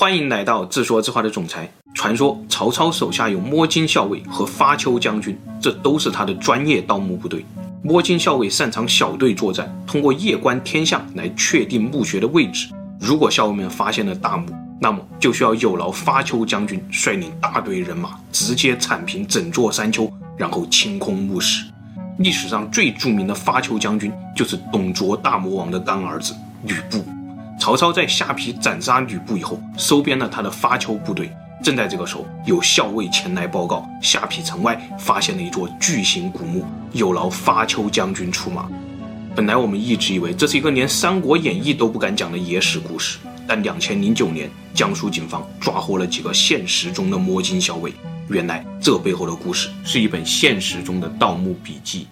欢迎来到自说自话的总裁。传说曹操手下有摸金校尉和发丘将军，这都是他的专业盗墓部队。摸金校尉擅长小队作战，通过夜观天象来确定墓穴的位置。如果校尉们发现了大墓，那么就需要有劳发丘将军率领大队人马直接铲平整座山丘，然后清空墓室。历史上最著名的发丘将军就是董卓大魔王的干儿子吕布。曹操在下邳斩杀吕布以后，收编了他的发丘部队。正在这个时候，有校尉前来报告，下邳城外发现了一座巨型古墓，有劳发丘将军出马。本来我们一直以为这是一个连《三国演义》都不敢讲的野史故事，但两千零九年，江苏警方抓获了几个现实中的摸金校尉。原来这背后的故事是一本现实中的盗墓笔记。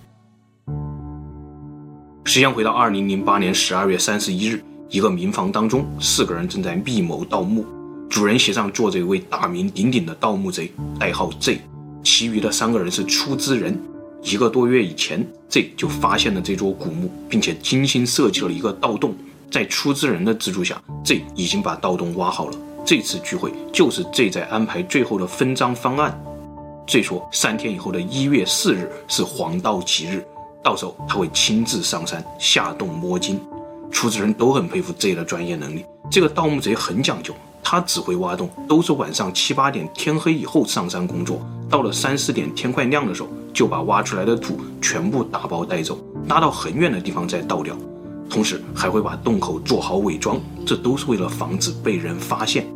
时间回到二零零八年十二月三十一日。一个民房当中，四个人正在密谋盗墓。主人席上坐着一位大名鼎鼎的盗墓贼，代号 Z。其余的三个人是出资人。一个多月以前，Z 就发现了这座古墓，并且精心设计了一个盗洞。在出资人的资助下，Z 已经把盗洞挖好了。这次聚会就是 Z 在安排最后的分赃方案。Z 说，三天以后的一月四日是黄道吉日，到时候他会亲自上山下洞摸金。出资人都很佩服 Z 的专业能力。这个盗墓贼很讲究，他只会挖洞，都是晚上七八点天黑以后上山工作，到了三四点天快亮的时候，就把挖出来的土全部打包带走，拉到很远的地方再倒掉。同时还会把洞口做好伪装，这都是为了防止被人发现。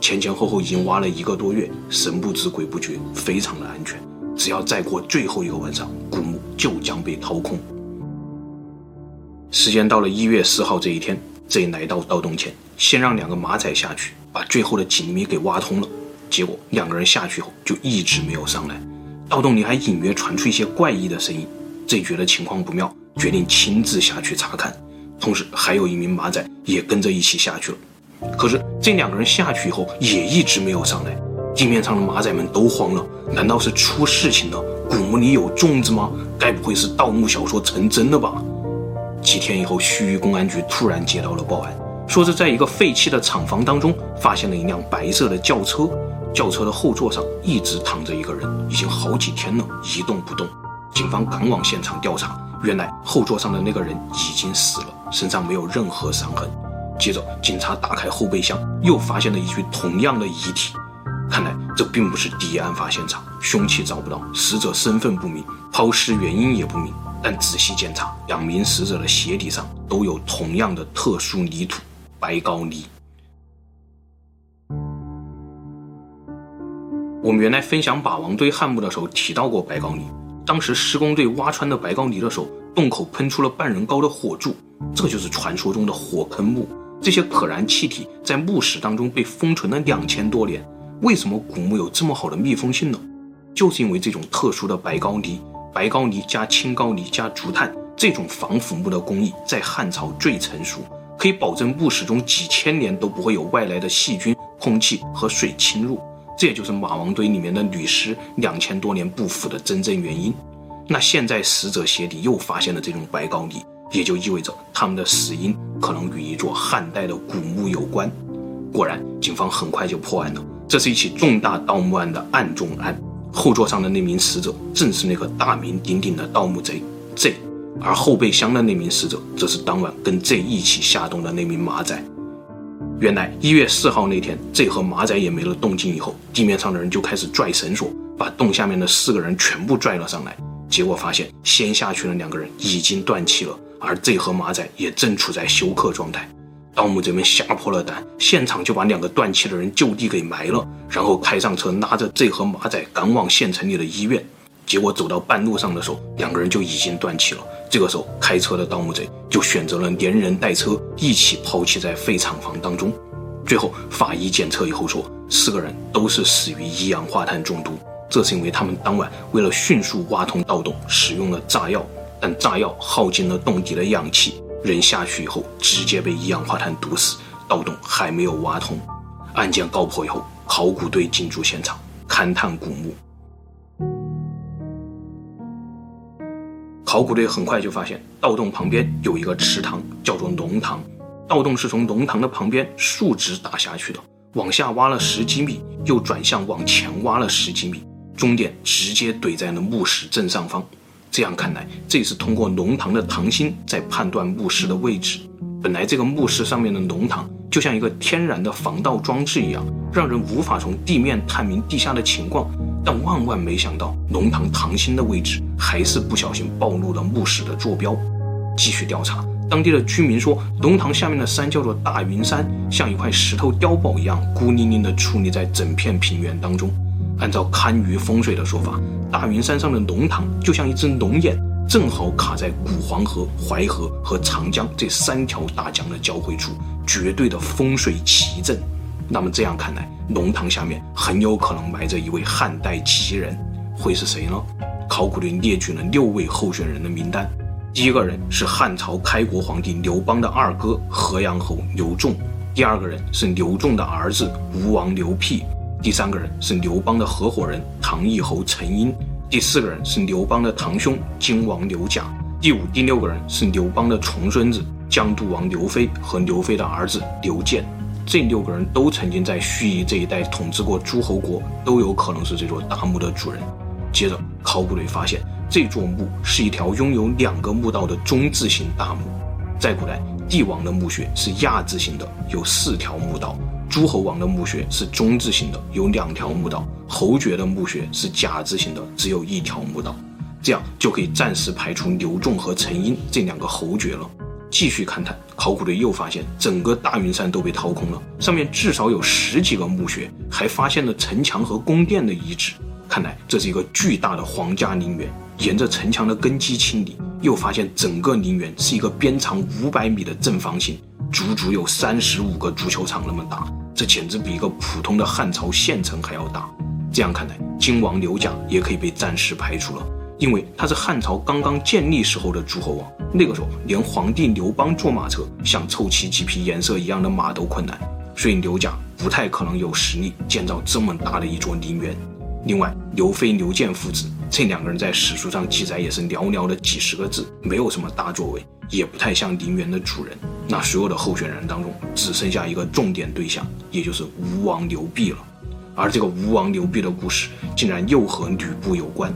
前前后后已经挖了一个多月，神不知鬼不觉，非常的安全。只要再过最后一个晚上，古墓就将被掏空。时间到了一月四号这一天，Z 来到盗洞前，先让两个马仔下去，把最后的几米给挖通了。结果两个人下去后就一直没有上来，盗洞里还隐约传出一些怪异的声音。Z 觉得情况不妙，决定亲自下去查看。同时还有一名马仔也跟着一起下去了。可是这两个人下去以后也一直没有上来，地面上的马仔们都慌了，难道是出事情了？古墓里有粽子吗？该不会是盗墓小说成真了吧？几天以后，盱眙公安局突然接到了报案，说是在一个废弃的厂房当中发现了一辆白色的轿车，轿车的后座上一直躺着一个人，已经好几天了，一动不动。警方赶往现场调查，原来后座上的那个人已经死了，身上没有任何伤痕。接着，警察打开后备箱，又发现了一具同样的遗体。看来这并不是第一案发现场，凶器找不到，死者身份不明，抛尸原因也不明。但仔细检查，两名死者的鞋底上都有同样的特殊泥土——白膏泥。我们原来分享马王堆汉墓的时候提到过白膏泥，当时施工队挖穿的白膏泥的时候，洞口喷出了半人高的火柱，这就是传说中的火坑墓。这些可燃气体在墓室当中被封存了两千多年。为什么古墓有这么好的密封性呢？就是因为这种特殊的白膏泥。白膏泥加青膏泥加竹炭，这种防腐木的工艺在汉朝最成熟，可以保证墓室中几千年都不会有外来的细菌、空气和水侵入。这也就是马王堆里面的女尸两千多年不腐的真正原因。那现在死者鞋底又发现了这种白膏泥，也就意味着他们的死因可能与一座汉代的古墓有关。果然，警方很快就破案了，这是一起重大盗墓案的案中案。后座上的那名死者正是那个大名鼎鼎的盗墓贼 Z，而后备箱的那名死者则是当晚跟 Z 一起下洞的那名马仔。原来一月四号那天，Z 和马仔也没了动静以后，地面上的人就开始拽绳索，把洞下面的四个人全部拽了上来。结果发现，先下去的两个人已经断气了，而 Z 和马仔也正处在休克状态。盗墓贼们吓破了胆，现场就把两个断气的人就地给埋了，然后开上车，拉着 Z 和马仔赶往县城里的医院。结果走到半路上的时候，两个人就已经断气了。这个时候，开车的盗墓贼就选择了连人带车一起抛弃在废厂房当中。最后，法医检测以后说，四个人都是死于一氧化碳中毒。这是因为他们当晚为了迅速挖通盗洞，使用了炸药，但炸药耗尽了洞底的氧气。人下去以后，直接被一氧化碳毒死，盗洞还没有挖通。案件告破以后，考古队进驻现场，勘探古墓。考古队很快就发现，盗洞旁边有一个池塘，叫做龙塘。盗洞是从龙塘的旁边竖直打下去的，往下挖了十几米，又转向往前挖了十几米，终点直接怼在了墓室正上方。这样看来，这是通过龙堂的堂心在判断墓室的位置。本来这个墓室上面的龙堂就像一个天然的防盗装置一样，让人无法从地面探明地下的情况。但万万没想到，龙堂堂心的位置还是不小心暴露了墓室的坐标。继续调查，当地的居民说，龙堂下面的山叫做大云山，像一块石头碉堡一样，孤零零地矗立在整片平原当中。按照堪舆风水的说法，大云山上的龙堂就像一只龙眼，正好卡在古黄河、淮河和长江这三条大江的交汇处，绝对的风水奇镇。那么这样看来，龙堂下面很有可能埋着一位汉代奇人，会是谁呢？考古队列举了六位候选人的名单，第一个人是汉朝开国皇帝刘邦的二哥河阳侯刘仲，第二个人是刘仲的儿子吴王刘辟。第三个人是刘邦的合伙人唐义侯陈婴，第四个人是刘邦的堂兄荆王刘贾，第五、第六个人是刘邦的重孙子江都王刘飞和刘飞的儿子刘建。这六个人都曾经在盱眙这一带统治过诸侯国，都有可能是这座大墓的主人。接着，考古队发现这座墓是一条拥有两个墓道的中字形大墓。在古代，帝王的墓穴是亚字形的，有四条墓道。诸侯王的墓穴是中字形的，有两条墓道；侯爵的墓穴是甲字形的，只有一条墓道。这样就可以暂时排除刘仲和陈婴这两个侯爵了。继续勘探，考古队又发现整个大云山都被掏空了，上面至少有十几个墓穴，还发现了城墙和宫殿的遗址。看来这是一个巨大的皇家陵园。沿着城墙的根基清理，又发现整个陵园是一个边长五百米的正方形。足足有三十五个足球场那么大，这简直比一个普通的汉朝县城还要大。这样看来，金王刘贾也可以被暂时排除了，因为他是汉朝刚刚建立时候的诸侯王，那个时候连皇帝刘邦坐马车想凑齐几匹颜色一样的马都困难，所以刘贾不太可能有实力建造这么大的一座陵园。另外，刘飞、刘建父子这两个人在史书上记载也是寥寥的几十个字，没有什么大作为。也不太像陵园的主人，那所有的候选人当中只剩下一个重点对象，也就是吴王刘濞了。而这个吴王刘濞的故事，竟然又和吕布有关。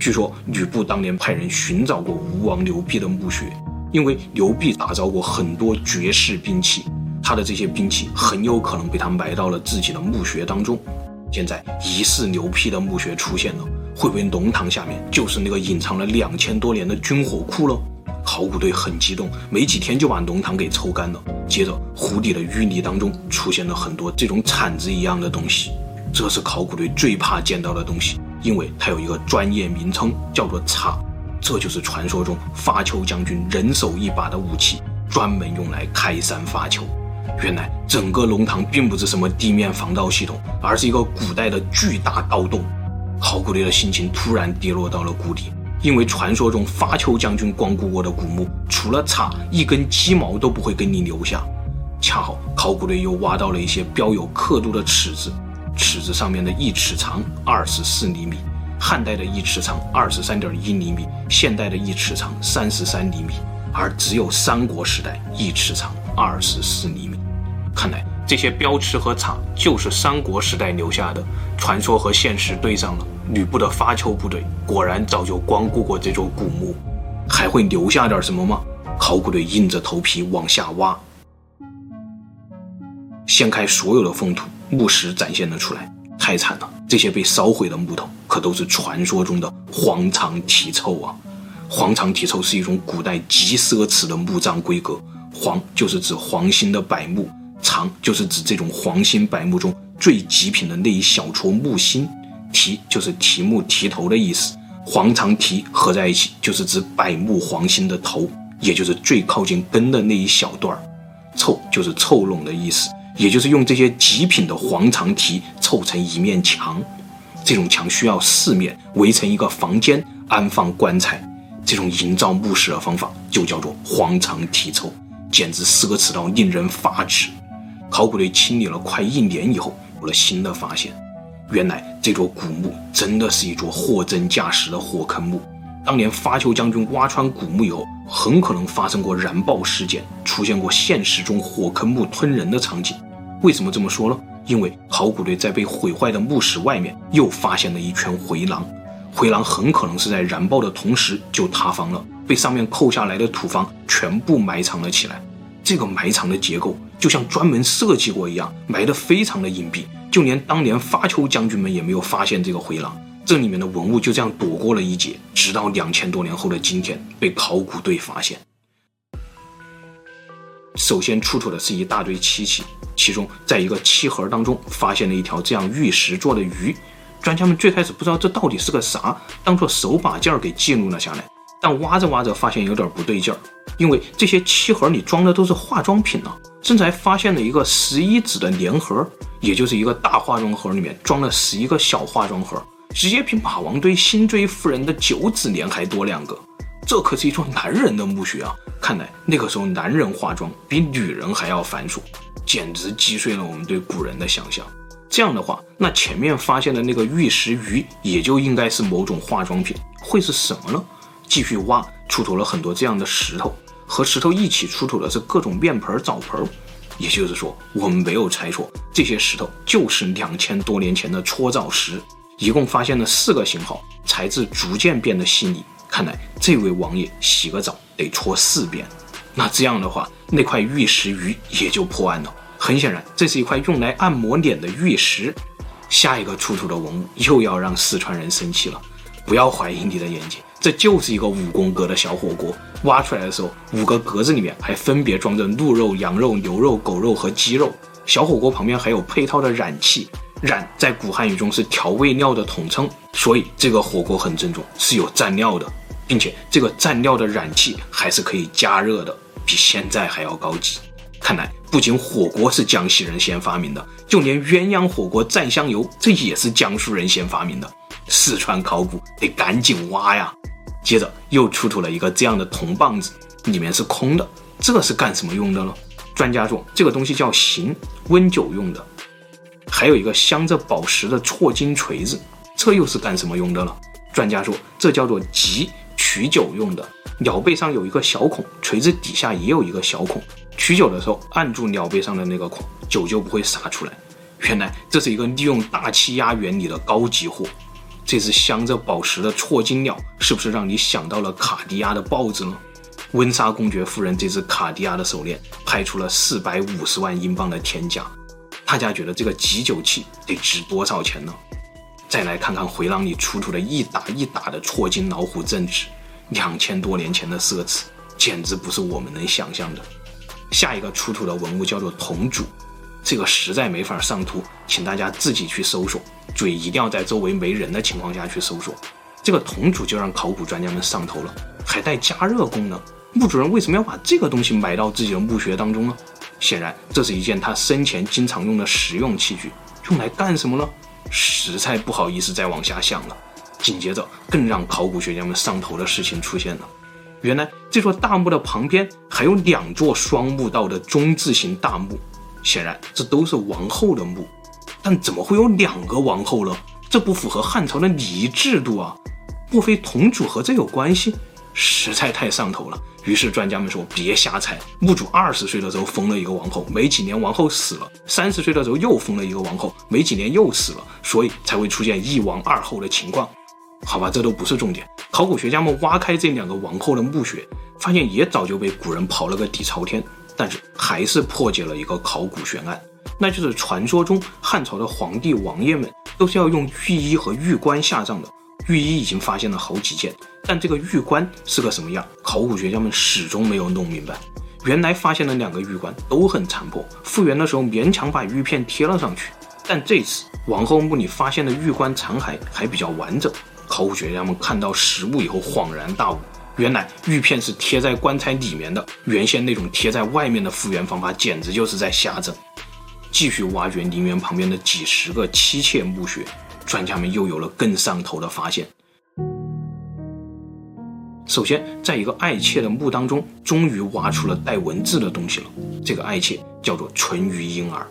据说吕布当年派人寻找过吴王刘濞的墓穴，因为刘濞打造过很多绝世兵器，他的这些兵器很有可能被他埋到了自己的墓穴当中。现在疑似刘濞的墓穴出现了。会不会龙堂下面就是那个隐藏了两千多年的军火库了？考古队很激动，没几天就把龙堂给抽干了。接着，湖底的淤泥当中出现了很多这种铲子一样的东西，这是考古队最怕见到的东西，因为它有一个专业名称叫做叉，这就是传说中发丘将军人手一把的武器，专门用来开山发丘。原来整个龙堂并不是什么地面防盗系统，而是一个古代的巨大盗洞。考古队的心情突然跌落到了谷底，因为传说中发丘将军光顾过的古墓，除了叉，一根鸡毛都不会给你留下。恰好考古队又挖到了一些标有刻度的尺子，尺子上面的一尺长二十四厘米，汉代的一尺长二十三点一厘米，现代的一尺长三十三厘米，而只有三国时代一尺长二十四厘米。看来。这些标尺和叉就是三国时代留下的，传说和现实对上了。吕布的发丘部队果然早就光顾过这座古墓，还会留下点什么吗？考古队硬着头皮往下挖，掀开所有的封土，墓石展现了出来。太惨了，这些被烧毁的木头可都是传说中的黄肠题凑啊！黄肠题凑是一种古代极奢侈的墓葬规格，黄就是指黄心的柏木。长就是指这种黄心柏木中最极品的那一小撮木心，题就是题目题头的意思，黄长题合在一起就是指柏木黄心的头，也就是最靠近根的那一小段儿，凑就是凑拢的意思，也就是用这些极品的黄长题凑成一面墙，这种墙需要四面围成一个房间安放棺材，这种营造墓室的方法就叫做黄长题凑，简直奢侈到令人发指。考古队清理了快一年以后，有了新的发现。原来这座古墓真的是一座货真价实的火坑墓。当年发丘将军挖穿古墓以后，很可能发生过燃爆事件，出现过现实中火坑墓吞人的场景。为什么这么说呢？因为考古队在被毁坏的墓室外面又发现了一圈回廊，回廊很可能是在燃爆的同时就塌方了，被上面扣下来的土方全部埋藏了起来。这个埋藏的结构就像专门设计过一样，埋得非常的隐蔽，就连当年发丘将军们也没有发现这个回廊。这里面的文物就这样躲过了一劫，直到两千多年后的今天被考古队发现。首先出土的是一大堆漆器，其中在一个漆盒当中发现了一条这样玉石做的鱼。专家们最开始不知道这到底是个啥，当做手把件给记录了下来。但挖着挖着发现有点不对劲儿，因为这些漆盒里装的都是化妆品呢，甚至还发现了一个十一指的连盒，也就是一个大化妆盒里面装了十一个小化妆盒，直接比马王堆辛追夫人的九指连还多两个。这可是一座男人的墓穴啊！看来那个时候男人化妆比女人还要繁琐，简直击碎了我们对古人的想象。这样的话，那前面发现的那个玉石鱼也就应该是某种化妆品，会是什么呢？继续挖，出土了很多这样的石头，和石头一起出土的是各种面盆、澡盆。也就是说，我们没有猜错，这些石头就是两千多年前的搓澡石。一共发现了四个型号，材质逐渐变得细腻。看来这位王爷洗个澡得搓四遍。那这样的话，那块玉石鱼也就破案了。很显然，这是一块用来按摩脸的玉石。下一个出土的文物又要让四川人生气了。不要怀疑你的眼睛。这就是一个五宫格的小火锅，挖出来的时候，五个格子里面还分别装着鹿肉、羊肉、牛肉、狗肉和鸡肉。小火锅旁边还有配套的染器，染在古汉语中是调味料的统称，所以这个火锅很正宗，是有蘸料的，并且这个蘸料的染器还是可以加热的，比现在还要高级。看来不仅火锅是江西人先发明的，就连鸳鸯火锅蘸香油，这也是江苏人先发明的。四川考古得赶紧挖呀！接着又出土了一个这样的铜棒子，里面是空的，这是干什么用的呢？专家说这个东西叫刑，温酒用的。还有一个镶着宝石的错金锤子，这又是干什么用的呢？专家说这叫做击，取酒用的。鸟背上有一个小孔，锤子底下也有一个小孔，取酒的时候按住鸟背上的那个孔，酒就不会洒出来。原来这是一个利用大气压原理的高级货。这只镶着宝石的错金鸟，是不是让你想到了卡地亚的豹子呢？温莎公爵夫人这只卡地亚的手链拍出了四百五十万英镑的天价，大家觉得这个击酒器得值多少钱呢？再来看看回廊里出土的一打一打的错金老虎镇纸，两千多年前的奢侈，简直不是我们能想象的。下一个出土的文物叫做铜杵。这个实在没法上图，请大家自己去搜索，注意一定要在周围没人的情况下去搜索。这个铜杵就让考古专家们上头了，还带加热功能。墓主人为什么要把这个东西埋到自己的墓穴当中呢？显然，这是一件他生前经常用的实用器具。用来干什么呢？实在不好意思再往下想了。紧接着，更让考古学家们上头的事情出现了。原来，这座大墓的旁边还有两座双墓道的中字形大墓。显然，这都是王后的墓，但怎么会有两个王后呢？这不符合汉朝的礼仪制度啊！莫非同主和这有关系？实在太上头了。于是专家们说：“别瞎猜，墓主二十岁的时候封了一个王后，没几年王后死了；三十岁的时候又封了一个王后，没几年又死了，所以才会出现一王二后的情况。”好吧，这都不是重点。考古学家们挖开这两个王后的墓穴，发现也早就被古人刨了个底朝天。但是还是破解了一个考古悬案，那就是传说中汉朝的皇帝王爷们都是要用御衣和玉棺下葬的。御衣已经发现了好几件，但这个玉棺是个什么样？考古学家们始终没有弄明白。原来发现的两个玉棺都很残破，复原的时候勉强把玉片贴了上去，但这次王后墓里发现的玉棺残骸还比较完整。考古学家们看到实物以后恍然大悟。原来玉片是贴在棺材里面的，原先那种贴在外面的复原方法简直就是在瞎整。继续挖掘陵园旁边的几十个妻妾墓穴，专家们又有了更上头的发现。首先，在一个爱妾的墓当中，终于挖出了带文字的东西了。这个爱妾叫做淳于婴儿。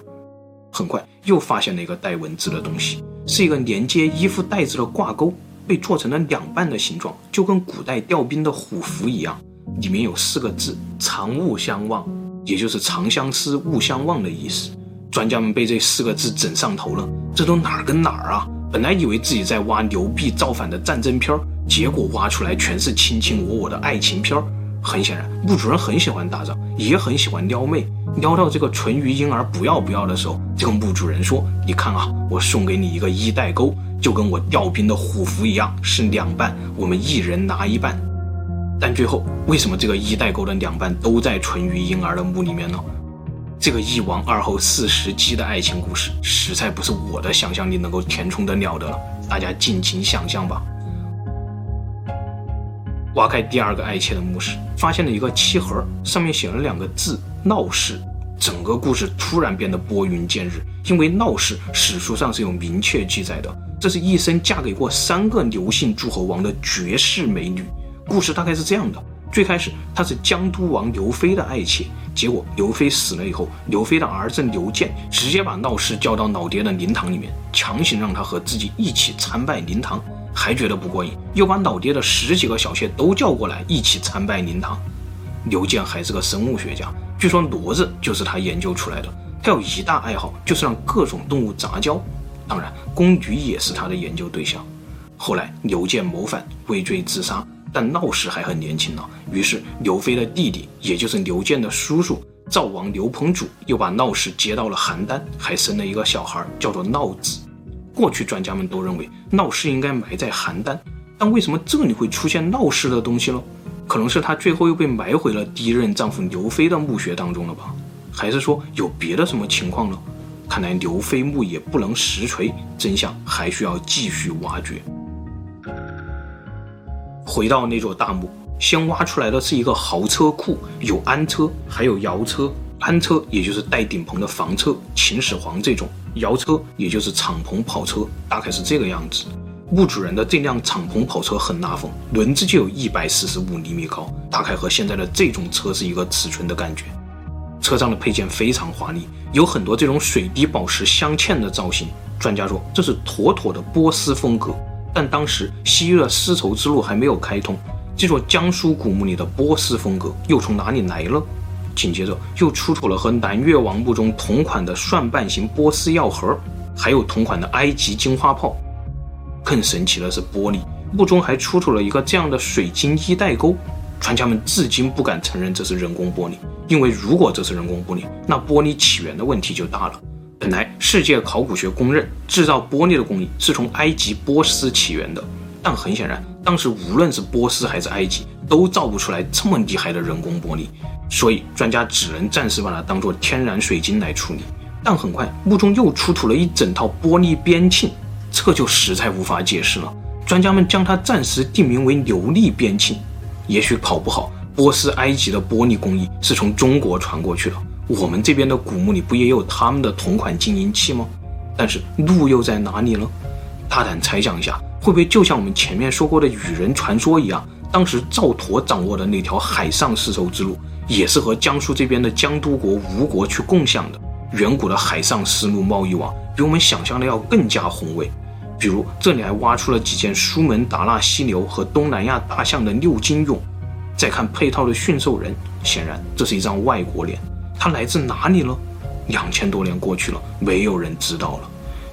很快又发现了一个带文字的东西，是一个连接衣服带子的挂钩。被做成了两半的形状，就跟古代调兵的虎符一样，里面有四个字“长勿相忘”。也就是长相思，勿相忘的意思。专家们被这四个字整上头了，这都哪儿跟哪儿啊？本来以为自己在挖牛逼造反的战争片儿，结果挖出来全是卿卿我我的爱情片儿。很显然，墓主人很喜欢打仗，也很喜欢撩妹。撩到这个淳于婴儿不要不要的时候，这个墓主人说：“你看啊，我送给你一个衣带钩，就跟我调兵的虎符一样，是两半，我们一人拿一半。”但最后，为什么这个衣带钩的两半都在淳于婴儿的墓里面呢？这个一王二后四十姬的爱情故事，实在不是我的想象力能够填充得了的了，大家尽情想象吧。挖开第二个爱妾的墓室，发现了一个漆盒，上面写了两个字“闹氏”。整个故事突然变得拨云见日，因为闹氏史书上是有明确记载的，这是一生嫁给过三个刘姓诸侯王的绝世美女。故事大概是这样的。最开始，她是江都王刘飞的爱妾，结果刘飞死了以后，刘飞的儿子刘建直接把闹氏叫到老爹的灵堂里面，强行让他和自己一起参拜灵堂，还觉得不过瘾，又把老爹的十几个小妾都叫过来一起参拜灵堂。刘建还是个生物学家，据说骡子就是他研究出来的。他有一大爱好，就是让各种动物杂交，当然宫女也是他的研究对象。后来刘建谋反，畏罪自杀。但闹氏还很年轻呢，于是刘飞的弟弟，也就是刘建的叔叔赵王刘彭祖，又把闹氏接到了邯郸，还生了一个小孩，叫做闹子。过去专家们都认为闹市应该埋在邯郸，但为什么这里会出现闹市的东西呢？可能是他最后又被埋回了第一任丈夫刘飞的墓穴当中了吧？还是说有别的什么情况呢？看来刘飞墓也不能实锤，真相还需要继续挖掘。回到那座大墓，先挖出来的是一个豪车库，有安车，还有摇车。安车也就是带顶棚的房车，秦始皇这种；摇车也就是敞篷跑车，大概是这个样子。墓主人的这辆敞篷跑车很拉风，轮子就有一百四十五厘米高，大概和现在的这种车是一个尺寸的感觉。车上的配件非常华丽，有很多这种水滴宝石镶嵌的造型。专家说这是妥妥的波斯风格。但当时西域的丝绸之路还没有开通，这座江苏古墓里的波斯风格又从哪里来了？紧接着又出土了和南越王墓中同款的蒜瓣形波斯药盒，还有同款的埃及金花炮。更神奇的是玻璃，墓中还出土了一个这样的水晶衣带钩。专家们至今不敢承认这是人工玻璃，因为如果这是人工玻璃，那玻璃起源的问题就大了。本来世界考古学公认制造玻璃的工艺是从埃及波斯起源的，但很显然，当时无论是波斯还是埃及，都造不出来这么厉害的人工玻璃，所以专家只能暂时把它当做天然水晶来处理。但很快，墓中又出土了一整套玻璃边沁，这就实在无法解释了。专家们将它暂时定名为琉璃边沁，也许考不好，波斯埃及的玻璃工艺是从中国传过去的。我们这边的古墓里不也有他们的同款金银器吗？但是路又在哪里呢？大胆猜想一下，会不会就像我们前面说过的羽人传说一样，当时赵佗掌握的那条海上丝绸之路，也是和江苏这边的江都国吴国去共享的？远古的海上丝路贸易网比我们想象的要更加宏伟。比如这里还挖出了几件苏门答腊犀牛和东南亚大象的六金俑。再看配套的驯兽人，显然这是一张外国脸。它来自哪里呢？两千多年过去了，没有人知道了。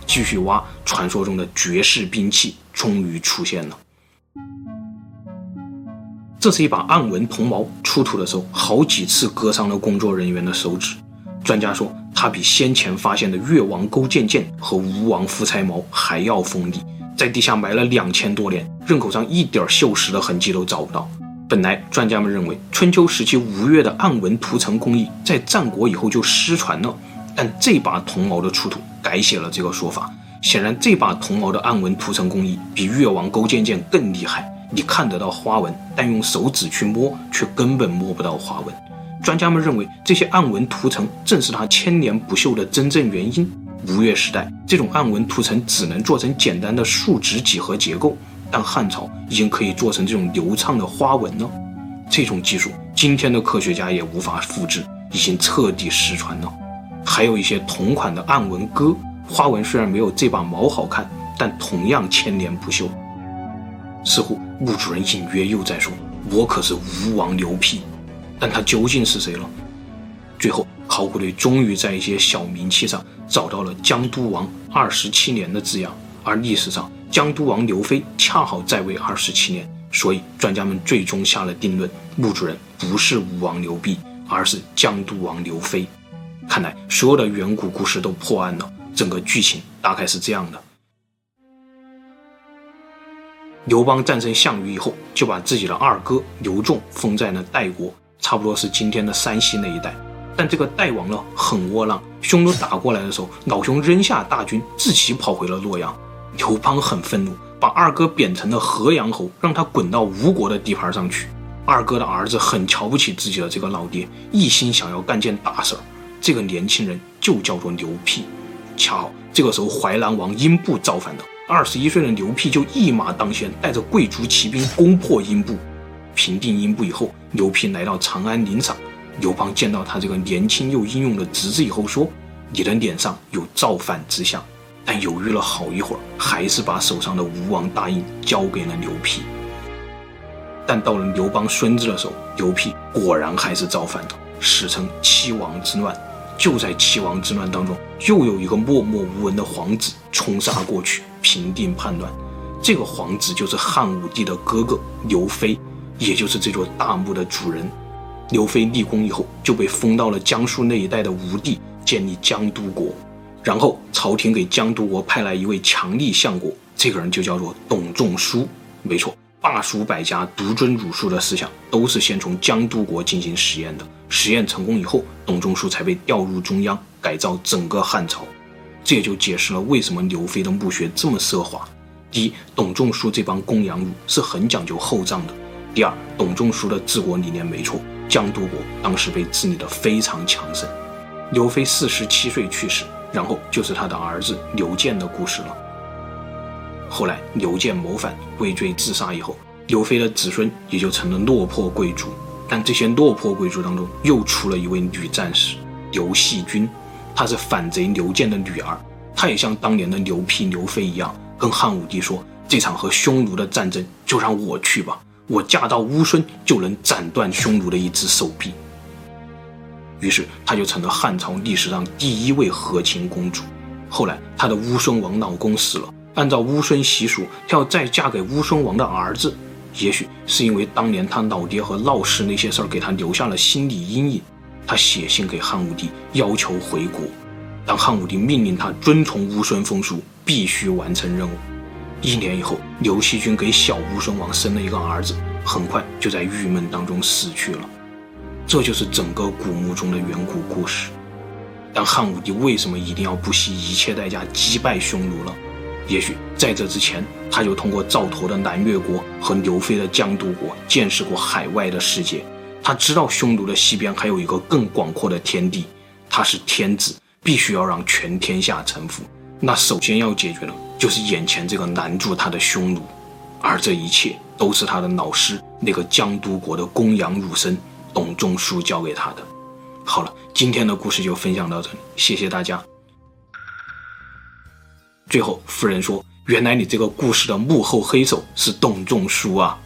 继续挖，传说中的绝世兵器终于出现了。这是一把暗纹铜矛，出土的时候好几次割伤了工作人员的手指。专家说，它比先前发现的越王勾践剑和吴王夫差矛还要锋利，在地下埋了两千多年，刃口上一点锈蚀的痕迹都找不到。本来专家们认为春秋时期吴越的暗纹涂层工艺在战国以后就失传了，但这把铜矛的出土改写了这个说法。显然，这把铜矛的暗纹涂层工艺比越王勾践剑更厉害。你看得到花纹，但用手指去摸却根本摸不到花纹。专家们认为这些暗纹涂层正是它千年不朽的真正原因。吴越时代这种暗纹涂层只能做成简单的树脂几何结构。但汉朝已经可以做成这种流畅的花纹了，这种技术今天的科学家也无法复制，已经彻底失传了。还有一些同款的暗纹戈，花纹虽然没有这把矛好看，但同样千年不朽。似乎墓主人隐约又在说：“我可是吴王刘辟。”但他究竟是谁了？最后，考古队终于在一些小名器上找到了“江都王二十七年”的字样，而历史上江都王刘飞恰好在位二十七年，所以专家们最终下了定论：墓主人不是吴王刘濞，而是江都王刘飞。看来所有的远古故事都破案了，整个剧情大概是这样的：刘邦战胜项羽以后，就把自己的二哥刘仲封在了代国，差不多是今天的山西那一带。但这个代王呢，很窝囊，匈奴打过来的时候，老兄扔下大军，自己跑回了洛阳。刘邦很愤怒，把二哥贬成了河阳侯，让他滚到吴国的地盘上去。二哥的儿子很瞧不起自己的这个老爹，一心想要干件大事儿。这个年轻人就叫做刘辟。恰好这个时候，淮南王英布造反了，二十一岁的刘辟就一马当先，带着贵族骑兵攻破英布。平定英布以后，刘辟来到长安领赏。刘邦见到他这个年轻又英勇的侄子以后，说：“你的脸上有造反之相。”但犹豫了好一会儿，还是把手上的吴王大印交给了刘辟。但到了刘邦孙子的时候，刘辟果然还是造反了，史称七王之乱。就在七王之乱当中，又有一个默默无闻的皇子冲杀过去，平定叛乱。这个皇子就是汉武帝的哥哥刘飞，也就是这座大墓的主人。刘飞立功以后，就被封到了江苏那一带的吴地，建立江都国。然后朝廷给江都国派来一位强力相国，这个人就叫做董仲舒。没错，罢黜百家，独尊儒术的思想，都是先从江都国进行实验的。实验成功以后，董仲舒才被调入中央，改造整个汉朝。这也就解释了为什么刘飞的墓穴这么奢华。第一，董仲舒这帮公羊儒是很讲究厚葬的。第二，董仲舒的治国理念没错。江都国当时被治理得非常强盛，刘飞四十七岁去世，然后就是他的儿子刘建的故事了。后来刘建谋反，畏罪自杀以后，刘飞的子孙也就成了落魄贵族。但这些落魄贵族当中，又出了一位女战士刘细君，她是反贼刘建的女儿，她也像当年的刘辟、刘飞一样，跟汉武帝说：“这场和匈奴的战争就让我去吧。”我嫁到乌孙就能斩断匈奴的一只手臂，于是她就成了汉朝历史上第一位和亲公主。后来她的乌孙王老公死了，按照乌孙习俗，要再嫁给乌孙王的儿子。也许是因为当年他老爹和闹事那些事儿给他留下了心理阴影，他写信给汉武帝要求回国，但汉武帝命令他遵从乌孙风俗，必须完成任务。一年以后，刘细君给小乌孙王生了一个儿子，很快就在郁闷当中死去了。这就是整个古墓中的远古故事。但汉武帝为什么一定要不惜一切代价击败匈奴呢？也许在这之前，他就通过赵佗的南越国和刘飞的江都国见识过海外的世界。他知道匈奴的西边还有一个更广阔的天地。他是天子，必须要让全天下臣服。那首先要解决的，就是眼前这个拦住他的匈奴，而这一切都是他的老师那个江都国的公羊儒生董仲舒教给他的。好了，今天的故事就分享到这里，谢谢大家。最后，夫人说：“原来你这个故事的幕后黑手是董仲舒啊。”